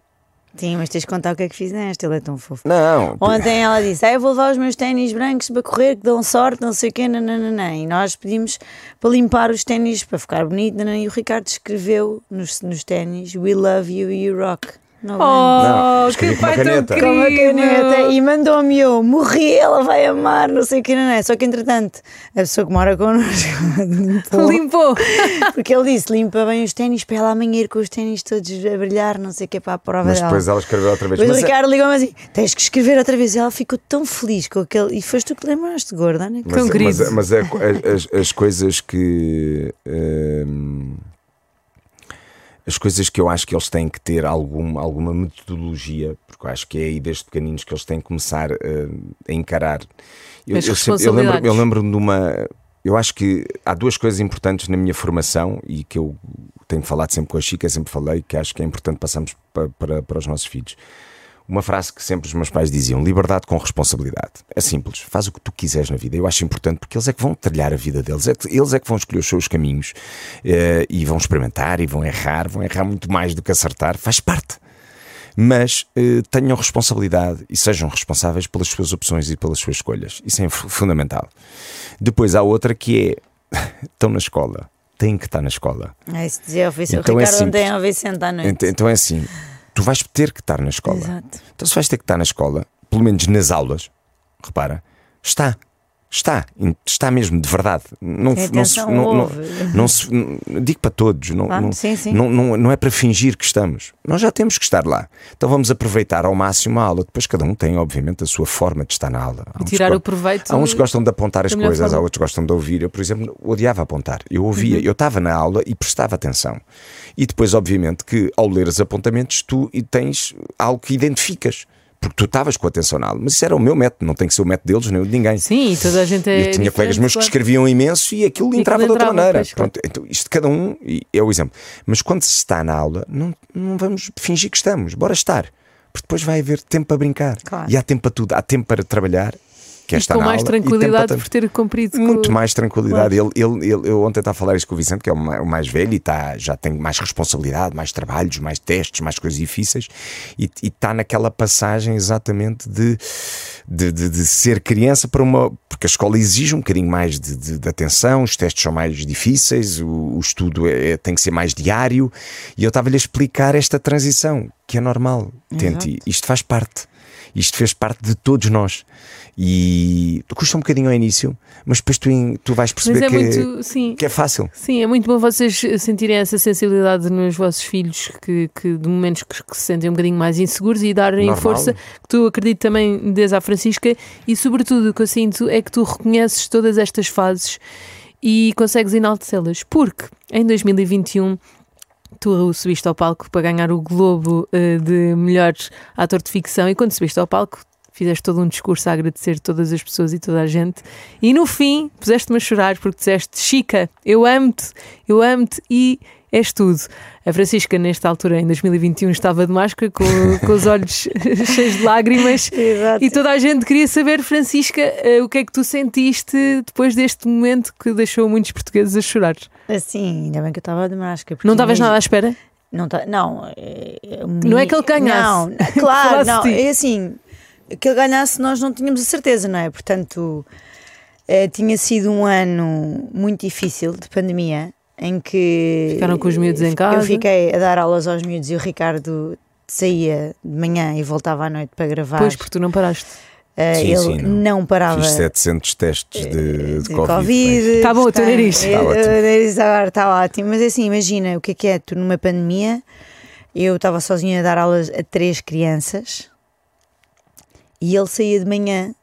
Sim, mas tens de contar o que é que fizeste, ele é tão fofo. Não, Ontem ela disse: ah, Eu vou levar os meus ténis brancos para correr, que dão sorte, não sei o quê, nananana. E nós pedimos para limpar os ténis para ficar bonito. nanana. E o Ricardo escreveu nos, nos ténis: We love you, you rock. Não, Não, Oh, escrevi que com uma pai tão caneta. querido! com uma caneta e mandou-me eu, morri, ela vai amar, não sei o que, não é? Só que entretanto, a pessoa que mora connosco limpou, Limpou. porque ele disse: limpa bem os ténis para ela amanhã ir com os ténis todos a brilhar, não sei o que, para a prova mas dela. depois ela escreveu outra vez. Mas o é- Ricardo ligou-me assim: tens que escrever outra vez. E ela ficou tão feliz com aquele. E foste tu que lembraste, gorda, né? Mas, Tão mas, querido. mas é, as, as coisas que. hum, as coisas que eu acho que eles têm que ter algum, alguma metodologia, porque eu acho que é aí desde pequeninos que eles têm que começar hum, a encarar. Eu, eu, sempre- eu lembro, eu lembro-me de uma. Eu acho que há duas coisas importantes na minha formação e que eu tenho falado sempre com a Chica, sempre falei, que acho que é importante passarmos para, para, para os nossos filhos. Uma frase que sempre os meus pais diziam: liberdade com responsabilidade. É simples, faz o que tu quiseres na vida. Eu acho importante porque eles é que vão trilhar a vida deles, é que- eles é que vão escolher os seus caminhos eh, e vão experimentar e vão errar, vão errar muito mais do que acertar, faz parte. Mas eh, tenham responsabilidade e sejam responsáveis pelas suas opções e pelas suas escolhas. Isso é fu- fundamental. Depois há outra que é: estão na escola, têm que estar na escola. É isso dizia Vicente. Então o é Ricardo ontem simples. ao Vicente à noite. Ent- Então é assim: tu vais ter que estar na escola. Exato. Então, se vais ter que estar na escola, pelo menos nas aulas, repara, está. Está, está mesmo, de verdade. Não, não atenção, não, não, se- digo para todos, não, não, sim, sim. Não, não, não é para fingir que estamos. Nós já temos que estar lá. Então vamos aproveitar ao máximo a aula. Depois cada um tem, obviamente, a sua forma de estar na aula. Há E tirar o proveito. Há uns que gostam de apontar as coisas, há forma. outros que gostam de ouvir. Eu, por exemplo, odiava apontar. Eu ouvia, eu estava na aula e prestava atenção. E depois, obviamente, que ao ler os apontamentos, tu tens algo que identificas. Porque tu estavas com atenção na aula. Mas isso era o meu método, não tem que ser o método deles, nem o de ninguém. Sim, toda a gente é. eu tinha colegas meus que escreviam imenso e aquilo E entrava de outra maneira. Pronto, então, isto de cada um é o exemplo. Mas quando se está na aula, não, não vamos fingir que estamos, bora estar. Porque depois vai haver tempo para brincar. Claro. E há tempo para tudo. Há tempo para trabalhar, é E estar com mais aula, tranquilidade por ter cumprido. com- muito mais tranquilidade. Ele, ele, ele- eu ontem estava a falar isso com o Vicente, que é o ma- o mais velho, e está, já tem mais responsabilidade, mais trabalhos, mais testes, mais coisas difíceis, e está naquela passagem exatamente de, de, de- de ser criança para uma. Porque a escola exige um bocadinho mais de, de- atenção, os testes são mais difíceis, o, o estudo é- tem que ser mais diário, e eu estava-lhe a explicar esta transição, que é normal. Tente, isto faz parte. Isto fez parte de todos nós. E custa um bocadinho ao início, mas depois tu, tu vais perceber é que, muito. Sim. que é fácil. Sim, é muito bom vocês sentirem essa sensibilidade nos vossos filhos, que, que de momentos que, que se sentem um bocadinho mais inseguros e darem Normal. força, que tu acredito também desde à Francisca, e sobretudo o que eu sinto é que tu reconheces todas estas fases e consegues enaltecê-las, porque em 2021 tu subiste ao palco para ganhar o Globo eh, de melhor ator de ficção. E quando subiste ao palco fizeste todo um discurso a agradecer todas as pessoas e toda a gente. E no fim puseste-me a chorar porque disseste Chica, eu amo-te, eu amo-te e és tudo. A Francisca nesta altura, em 2021, estava de máscara com, com os olhos cheios de lágrimas Exato. e toda a gente queria saber, Francisca, eh, o que é que tu sentiste depois deste momento que deixou muitos portugueses a chorar. Assim, ainda bem que eu estava de máscara. Não estavas nada à espera? Não, tá, não, um Não é que ele ganhasse. Não, claro, não. É assim, que ele ganhasse nós não tínhamos a certeza, não é? Portanto, eh, tinha sido um ano muito difícil de pandemia, em que... Ficaram com os miúdos em Eu casa. fiquei a dar aulas aos miúdos e o Ricardo saía de manhã e voltava à noite para gravar. Pois, porque tu não paraste. Eh, Sim, ele sim, não, parava. Fiz 700 testes de, de, de Covid. Está bom, o teu nariz. eh, Está ótimo. O nariz agora está ótimo. Mas assim, imagina o que é que é tu numa pandemia. Eu estava sozinha a dar aulas a três crianças e ele saía de manhã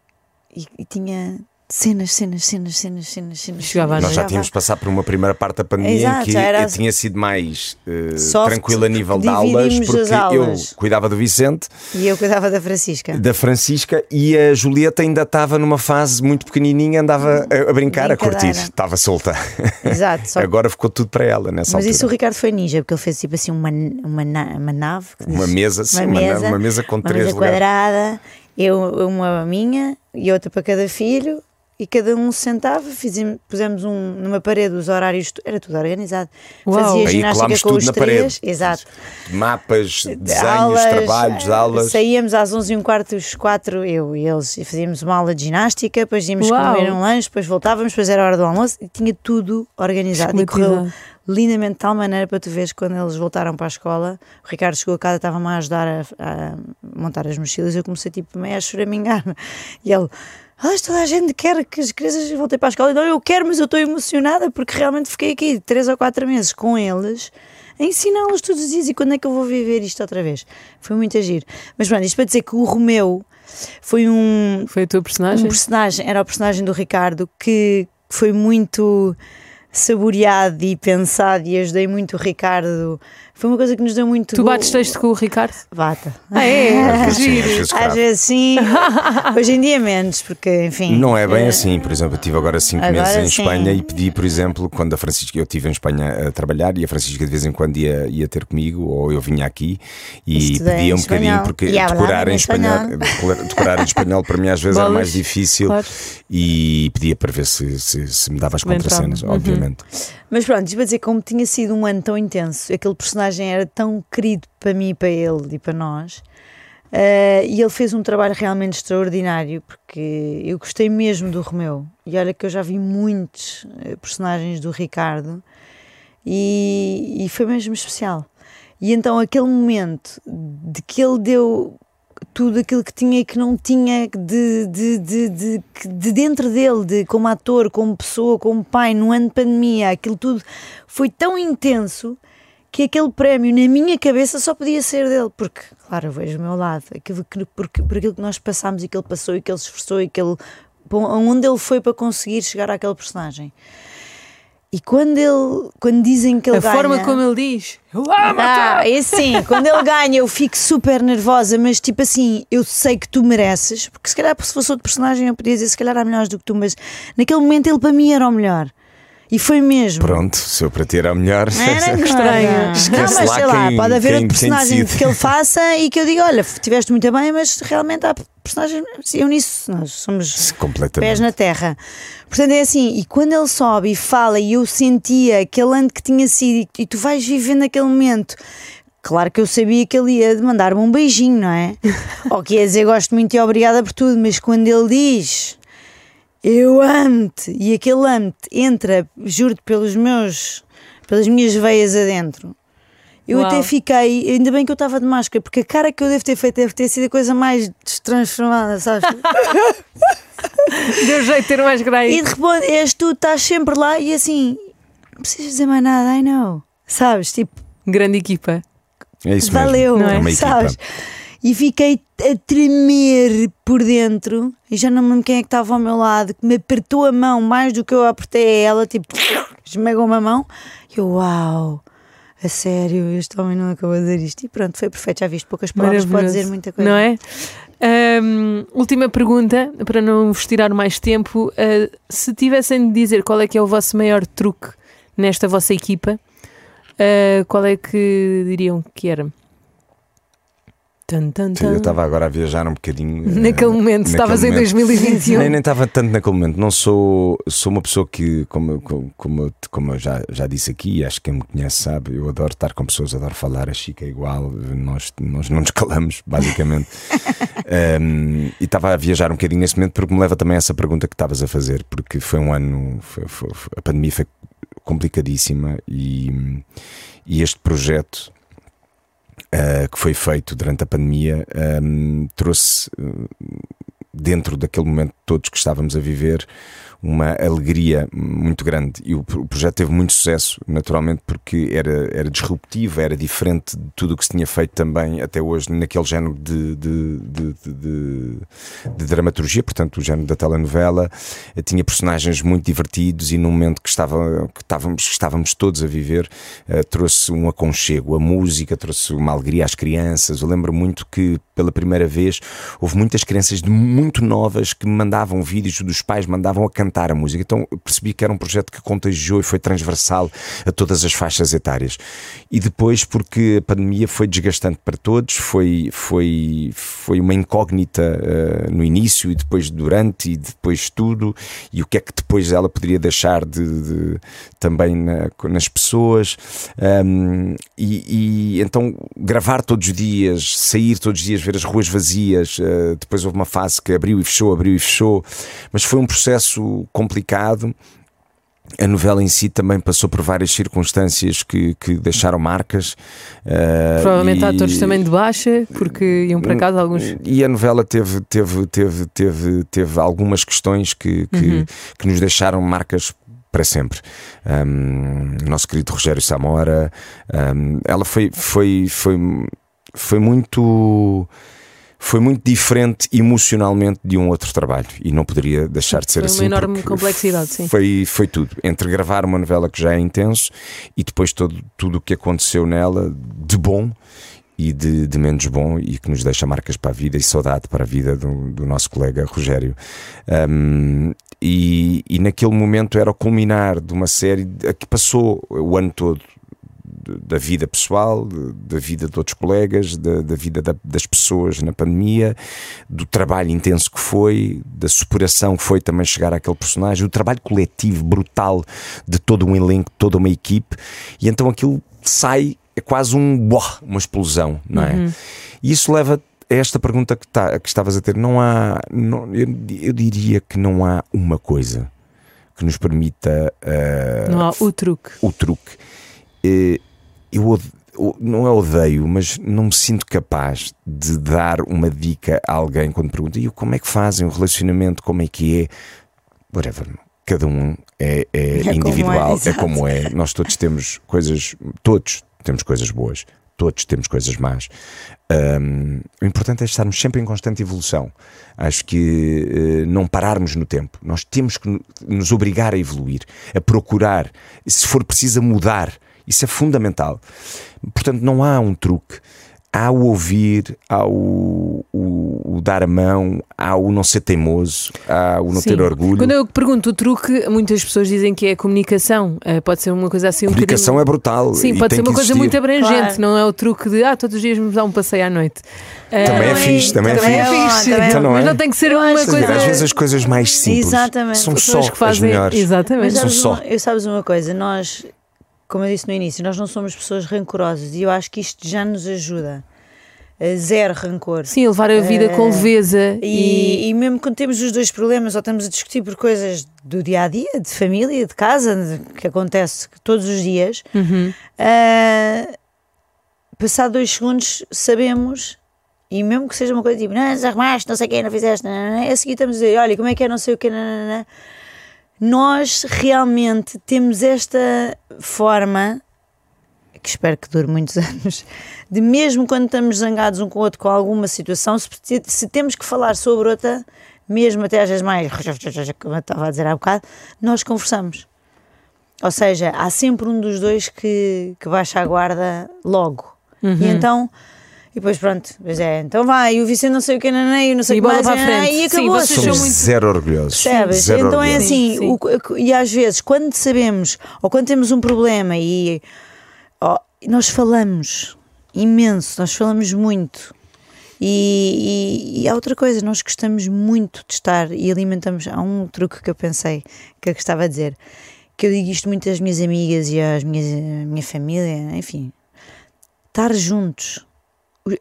e, e tinha cenas, cenas, cenas, cenas, cenas, cenas. Chegava Nós já tínhamos passado por uma primeira parte da pandemia Exato, em que era eu tinha sido mais eh, Soft, tranquilo a nível de aulas, porque as aulas. eu cuidava do Vicente, E eu cuidava da Francisca. da Francisca e a Julieta ainda estava numa fase muito pequenininha, andava a, a brincar, a curtir, estava solta. Exato, só Agora ficou tudo para ela nessa Mas altura. isso o Ricardo foi ninja, porque ele fez tipo assim uma, uma, uma nave. Uma mesa, sim, uma na- uma mesa com uma três mesa quadrada, eu uma minha e outra para cada filho. E cada um se sentava, fizemos, pusemos um, numa parede os horários, era tudo organizado. Uau. Fazia ginástica com tudo os na três, parede. exato. Mapas, desenhos, Aulas, trabalhos, eh, aulas. Saíamos às 11 e um quarto, os quatro, eu e eles, e fazíamos uma aula de ginástica, depois íamos Uau. comer um lanche, depois voltávamos, depois era a hora do almoço e tinha tudo organizado. E correu lindamente de tal maneira para tu veres quando eles voltaram para a escola. O Ricardo chegou a casa, estava-me a ajudar a, a montar as mochilas. Eu comecei tipo meio a choramingar. E ele. Ah, toda a gente quer que as crianças voltem para a escola. Então eu quero, mas eu estou emocionada porque realmente fiquei aqui três ou quatro meses com eles a ensiná-los todos os dias. E quando é que eu vou viver isto outra vez? Foi muito agir. Mas pronto, isto para dizer que o Romeu foi um, Foi tua um personagem? personagem, era o personagem do Ricardo que foi muito saboreado e pensado e ajudei muito o Ricardo. Foi uma coisa que nos deu muito. Tu go- bates texto com o Ricardo? Bata. Ah, é? Às Que vezes sim, às vezes hoje em dia menos, porque enfim. Não é bem eh, assim, por exemplo, eu estive agora cinco Agora meses em sim. Espanha e pedi, por exemplo, quando a Francisca, eu estive em Espanha a trabalhar e a Francisca de vez em quando ia, ia ter comigo ou eu vinha aqui e Estudei pedia um bocadinho espanhol. porque E hablava decorar em espanhol, espanhol. decorar- em espanhol para mim às vezes era Bolas. mais difícil Claro. e pedia para ver se, se, se me dava as contracenas, entrava. Uhum. Obviamente. Mas pronto, isto para dizer, como tinha sido um ano tão intenso, aquele personagem era tão querido para mim, para ele e para nós, eh, e ele fez um trabalho realmente extraordinário, porque eu gostei mesmo do Romeu. E olha que eu já vi muitos eh, personagens do Ricardo, e, e foi mesmo especial. E então aquele momento de que ele deu tudo aquilo que tinha e que não tinha de, de, de, de, de dentro dele, de, como ator, como pessoa, como pai, no ano de pandemia, aquilo tudo foi tão intenso que aquele prémio na minha cabeça só podia ser dele, porque, claro, eu vejo o meu lado, aquilo que, porque, por aquilo que nós passámos e que ele passou e que ele se esforçou e que ele, bom, onde ele foi para conseguir chegar àquele personagem. E quando ele, quando dizem que ele A ganha, forma como ele diz. Eu amo ah, é assim, quando ele ganha eu fico super nervosa, mas tipo assim, eu sei que tu mereces, porque se calhar se fosse outro personagem eu podia dizer se calhar há melhores do que tu, mas naquele momento ele para mim era o melhor. E foi mesmo. Pronto, se eu para ti era o melhor. Era estranho. Não, Esquece mas lá sei lá, quem- pode haver outro personagem que ele faça e que eu diga: olha, estiveste muito bem, mas realmente há personagens. Eu nisso, nós somos Completamente. pés na terra. Portanto, é assim, e quando ele sobe e fala, e eu sentia aquele ano que tinha sido, e tu vais vivendo aquele momento. Claro que eu sabia que ele ia mandar-me um beijinho, não é? Ou que ia dizer gosto muito e obrigada por tudo, mas quando ele diz eu amo-te e aquele amo-te entra, juro-te, pelos meus, pelas minhas veias adentro. Eu Uau. até fiquei, ainda bem que eu estava de máscara, porque a cara que eu devo ter feito deve ter sido a coisa mais transformada, sabes? Deu jeito de ter mais E graia. de repente és tu, estás sempre lá e assim, não precisas dizer mais nada, I know. Sabes? Tipo, Grande equipa. É isso valeu, mesmo. não é? É uma sabes? E fiquei a tremer por dentro e já não me lembro quem é que estava ao meu lado, que me apertou a mão mais do que eu apertei a ela, tipo, esmagou-me a mão. E eu, uau, a sério, este homem não acabou de dizer isto. E pronto, foi perfeito, já viste, poucas palavras pode dizer muita coisa. Não é? Ahm, última pergunta, para não vos tirar mais tempo. Ah, se tivessem de dizer qual é que é o vosso maior truque nesta vossa equipa, ah, qual é que diriam que era? Tan, Sim, tan. Eu estava agora a viajar um bocadinho. eh, Naquele momento, estavas em momento. 2021. Nem estava tanto naquele momento. Não sou, sou uma pessoa que, como, como, como, eu- como eu já, já disse aqui, acho que quem me conhece sabe, eu adoro estar com pessoas, adoro falar. A Chica é igual, nós, nós não nos calamos, basicamente. Um, e estava a viajar um bocadinho nesse momento porque me leva também a essa pergunta que estavas a fazer, porque foi um ano, foi- foi- a pandemia foi complicadíssima e, e este projeto. Uh, que foi feito durante a pandemia um, trouxe uh, dentro daquele momento todos que estávamos a viver uma alegria muito grande e o, projeto teve muito sucesso, naturalmente, porque era, era disruptivo, era diferente de tudo o que se tinha feito também até hoje naquele género de, de, de, de, de dramaturgia, portanto, o género da telenovela. Tinha personagens muito divertidos e no momento que, estava, que estávamos, estávamos todos a viver, uh, trouxe um aconchego. A música trouxe uma alegria às crianças. Eu lembro muito que pela primeira vez houve muitas crianças muito novas que me mandavam vídeos dos pais, mandavam a cantar cantar a música. Então percebi que era um projeto que contagiou e foi transversal a todas as faixas etárias. E depois, porque a pandemia foi desgastante para todos, foi, foi, foi uma incógnita uh, no início e depois durante e depois tudo, e o que é que depois ela poderia deixar de, de também na, nas pessoas. Um, e, e, então gravar todos os dias, sair todos os dias, ver as ruas vazias. Uh, depois houve uma fase que abriu e fechou, abriu e fechou, mas foi um processo complicado. A novela em si também passou por várias circunstâncias que, que deixaram marcas. Uh, Provavelmente e... atores também de baixa, porque iam para casa alguns. E a novela teve, teve, teve, teve, teve algumas questões que, que, uhum. que nos deixaram marcas para sempre. Um, nosso querido Rogério Samora, um, ela foi, foi, foi, foi muito foi muito diferente emocionalmente de um outro trabalho e não poderia deixar de ser foi assim. Foi uma enorme complexidade, sim. Foi, foi tudo. Entre gravar uma novela que já é intenso e depois todo, tudo o que aconteceu nela de bom e de, de, menos bom e que nos deixa marcas para a vida e saudade para a vida do, do nosso colega Rogério. Um, e, e naquele momento era o culminar de uma série que passou o ano todo da vida pessoal, da vida de outros colegas, da, da vida da, das pessoas na pandemia, do trabalho intenso que foi, da superação que foi também chegar àquele personagem, o trabalho coletivo brutal de todo um elenco, de toda uma equipe, e então aquilo sai, é quase um boah, uma explosão, não é? Uhum. E isso leva a esta pergunta que, tá, que estavas a ter. Não há, não, eu, eu diria que não há uma coisa que nos permita. Uh, não há o truque. O truque. Uh, eu não é odeio, mas não me sinto capaz de dar uma dica a alguém quando pergunta e como é que fazem o relacionamento, como é que é. Whatever. Cada um é, é, é individual, como é, é como é. Nós todos temos coisas, todos temos coisas boas, todos temos coisas más. Um, o importante é estarmos sempre em constante evolução. Acho que uh, não pararmos no tempo. Nós temos que nos obrigar a evoluir, a procurar, se for preciso, a mudar isso é fundamental. Portanto, não há um truque. Há o ouvir, há o, o, o, dar a mão, há o não ser teimoso, há o não Sim. ter orgulho. Quando eu pergunto o truque, muitas pessoas dizem que é a comunicação. Uh, pode ser uma coisa assim um Comunicação bocadinho... é brutal. Sim, pode ser uma coisa muito abrangente, claro. não é o truque de ah, todos os dias vamos dar um passeio à noite. Uh, também é fixe, também, também é fixe. É então, não é? Mas não tem que ser uma coisa. Às vezes as coisas mais simples Exatamente. são só que fazem... as melhores. Exatamente. Mas são só. Uma, eu sabes uma coisa, nós como eu disse no início, nós não somos pessoas rancorosas e eu acho que isto já nos ajuda. Zero rancor. Sim, levar a vida uh, com leveza. E, e... e, mesmo quando temos os dois problemas ou estamos a discutir por coisas do dia a dia, de família, de casa, de, que acontece todos os dias, uhum. uh, passado dois segundos sabemos, e mesmo que seja uma coisa tipo, não, arrumaste, não sei o que, não fizeste, não, não, não, a seguir estamos a dizer, olha, como é que é, não sei o que, não, não, não nós realmente temos esta forma, que espero que dure muitos anos, de mesmo quando estamos zangados um com o outro com alguma situação, se, se temos que falar sobre outra, mesmo até às vezes mais, como eu estava a dizer há bocado, nós conversamos. Ou seja, há sempre um dos dois que, que baixa a guarda logo. Uhum. E então e depois pronto, pois é, então vai, e o Vicente não sei o que, não, não, não sei o que mais, para e acabou. Sim, Somos muito... zero orgulhosos. Percebes? Zero então orgulhosos. é assim, sim, sim. O, e às vezes, quando sabemos, ou quando temos um problema e oh, nós falamos imenso, nós falamos muito. E, e, e, há outra coisa, nós gostamos muito de estar e alimentamos. Há um truque que eu pensei que eu gostava de dizer, que eu digo isto muito às minhas amigas e às minhas, à minha família, enfim, estar juntos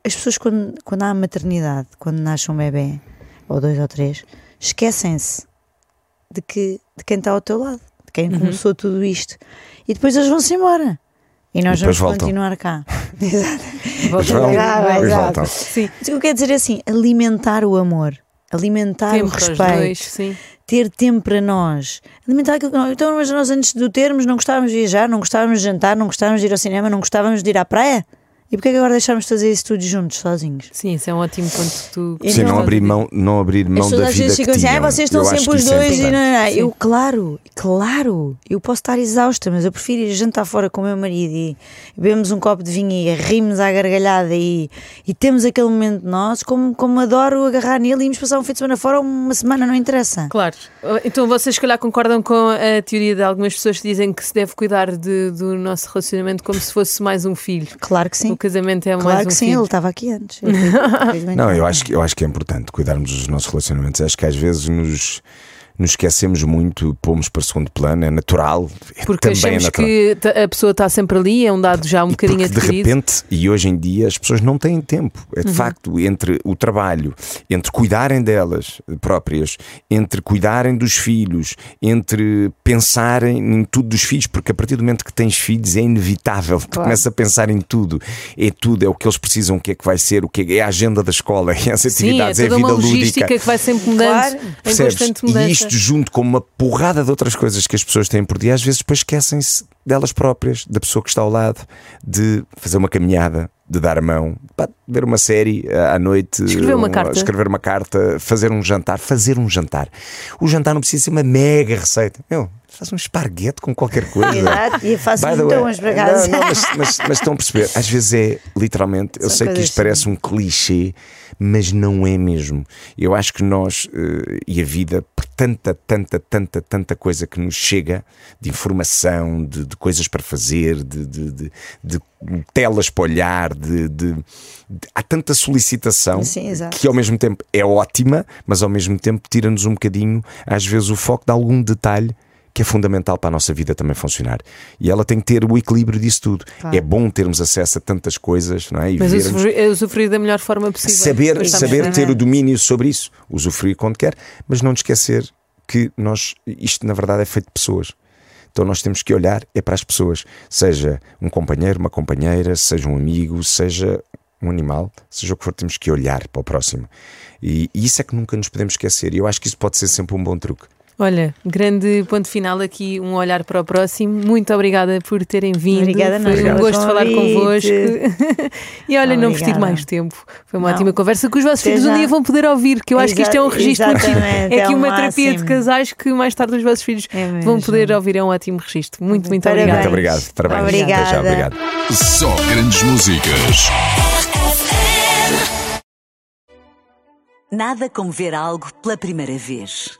as pessoas quando, quando há maternidade, quando nasce um bebê, ou dois ou três, esquecem-se de, que, de quem está ao teu lado, de quem uhum. começou tudo isto. E depois eles vão-se embora. E nós e vamos voltam. continuar cá. Exato. Voltam cá, exato. Sim. O que quer dizer é assim, alimentar o amor. alimentar Tempo o respeito, dois, sim. ter tempo para nós, alimentar aquilo que nós. Então, mas nós antes de o termos não gostávamos de viajar, não gostávamos de jantar, não gostávamos de ir ao cinema, não gostávamos de ir à praia. E porquê que agora deixámos de fazer isso tudo juntos, sozinhos? Sim, isso é um ótimo ponto que tu. Sim, Então- não abrir mão, não abrir As mão pessoas da às vida vezes que ficam assim, ah, vocês estão Eu sempre os é dois e não, não, não. Eu, claro, claro, eu posso estar exausta, mas eu prefiro ir jantar fora com o meu marido e bebemos um copo de vinho e rimos à gargalhada e, e temos aquele momento nosso, como, como adoro agarrar nele e irmos passar um fim de semana fora ou uma semana, não interessa. Claro. Então vocês, se calhar, concordam com a teoria de algumas pessoas que dizem que se deve cuidar de- do nosso relacionamento como se fosse mais um filho. Claro que sim. Casamento é Claro mais um que sim, filho. ele estava aqui antes. Eu Não, eu acho, que, eu acho que é importante cuidarmos dos nossos relacionamentos. Acho que às vezes nos, nos esquecemos muito, pomos para segundo plano, é natural. É Porque também é achamos natural. que a pessoa está sempre ali, é um dado já um E bocadinho porque de adquirido. repente, e hoje em dia, as pessoas não têm tempo. É de Uhum. facto entre o trabalho, entre cuidarem delas próprias, entre cuidarem dos filhos, entre pensarem em tudo dos filhos, porque a partir do momento que tens filhos é inevitável. Tu Claro. começas a pensar em tudo. É tudo, é o que eles precisam, o que é que vai ser, o que é, é a agenda da escola, é as Sim, é atividades, é, a vida uma logística lúdica. que vai sempre mudando Claro. em constante mudança. Isto junto com uma porrada de outras coisas que as pessoas têm por dia, às vezes depois esquecem-se delas próprias, da pessoa que está ao lado, de fazer uma caminhada, de dar a mão, pá, ver uma série eh, à noite, Escrever uma um- carta. escrever uma carta, fazer um jantar, fazer um jantar. O jantar não precisa ser uma mega receita. Meu, faz um esparguete com qualquer coisa. Exato, e faço então uns para casa. Não, não, mas, mas, mas estão a perceber, às vezes é literalmente, eu sei que isto parece um clichê, mas não é mesmo. Eu acho que nós eh, e a vida, por tanta, tanta, tanta, tanta coisa que nos chega de informação, de, de coisas para fazer, de, de, de, telas para olhar, de, de- de- há tanta solicitação Sim, que ao mesmo tempo é ótima, mas ao mesmo tempo tira-nos um bocadinho, às vezes, o foco de algum detalhe que é fundamental para a nossa vida também funcionar. E ela tem que ter o equilíbrio disso tudo. Claro. É bom termos acesso a tantas coisas, não é? E Mas vermos- usufruir, da melhor forma possível. saber, saber a- ter o domínio sobre isso, usufruir quando quer, mas não nos esquecer que nós, isto na verdade é feito de pessoas. Então nós temos que olhar é para as pessoas, seja um companheiro, uma companheira, seja um amigo, seja um animal, seja o que for, temos que olhar para o próximo. E, e isso é que nunca nos podemos esquecer. E eu acho que isso pode ser sempre um bom truque. Olha, grande ponto final aqui, um olhar para o próximo. Muito obrigada por terem vindo. Obrigada, Foi um gosto de falar convite. convosco. e olha, não vos tiro Obrigada. mais tempo. Foi uma Não. ótima conversa que os vossos filhos um dia vão poder ouvir, que eu acho que isto é um Exa- registro. exatamente, É é aqui o uma terapia de casais que mais tarde os vossos filhos É vão poder ouvir. É um ótimo registro. Muito, muito Parabéns. obrigada. Muito obrigado. Parabéns. Até já, Obrigada. obrigado. Só grandes músicas. Nada como ver algo pela primeira vez.